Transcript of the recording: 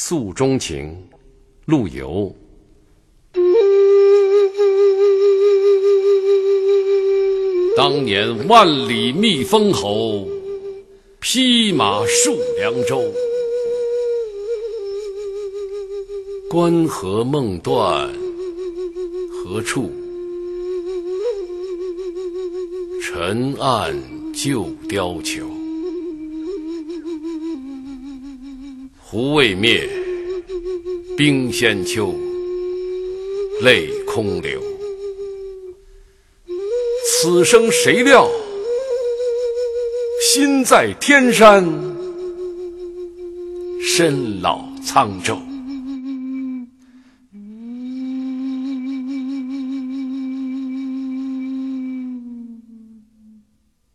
诉衷情，陆游。当年万里觅封侯，匹马戍凉州。关河梦断何处？尘岸旧貂裘。胡未灭，兵先秋，泪空流。此生谁料，心在天山，身老沧州。